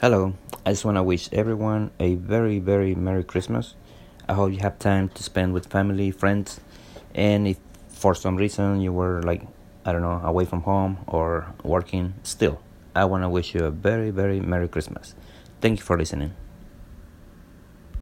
Hello, I just want to wish everyone a very, very Merry Christmas. I hope you have time to spend with family, friends, and if for some reason you were like, I don't know, away from home or working, still, I want to wish you a very, very Merry Christmas. Thank you for listening.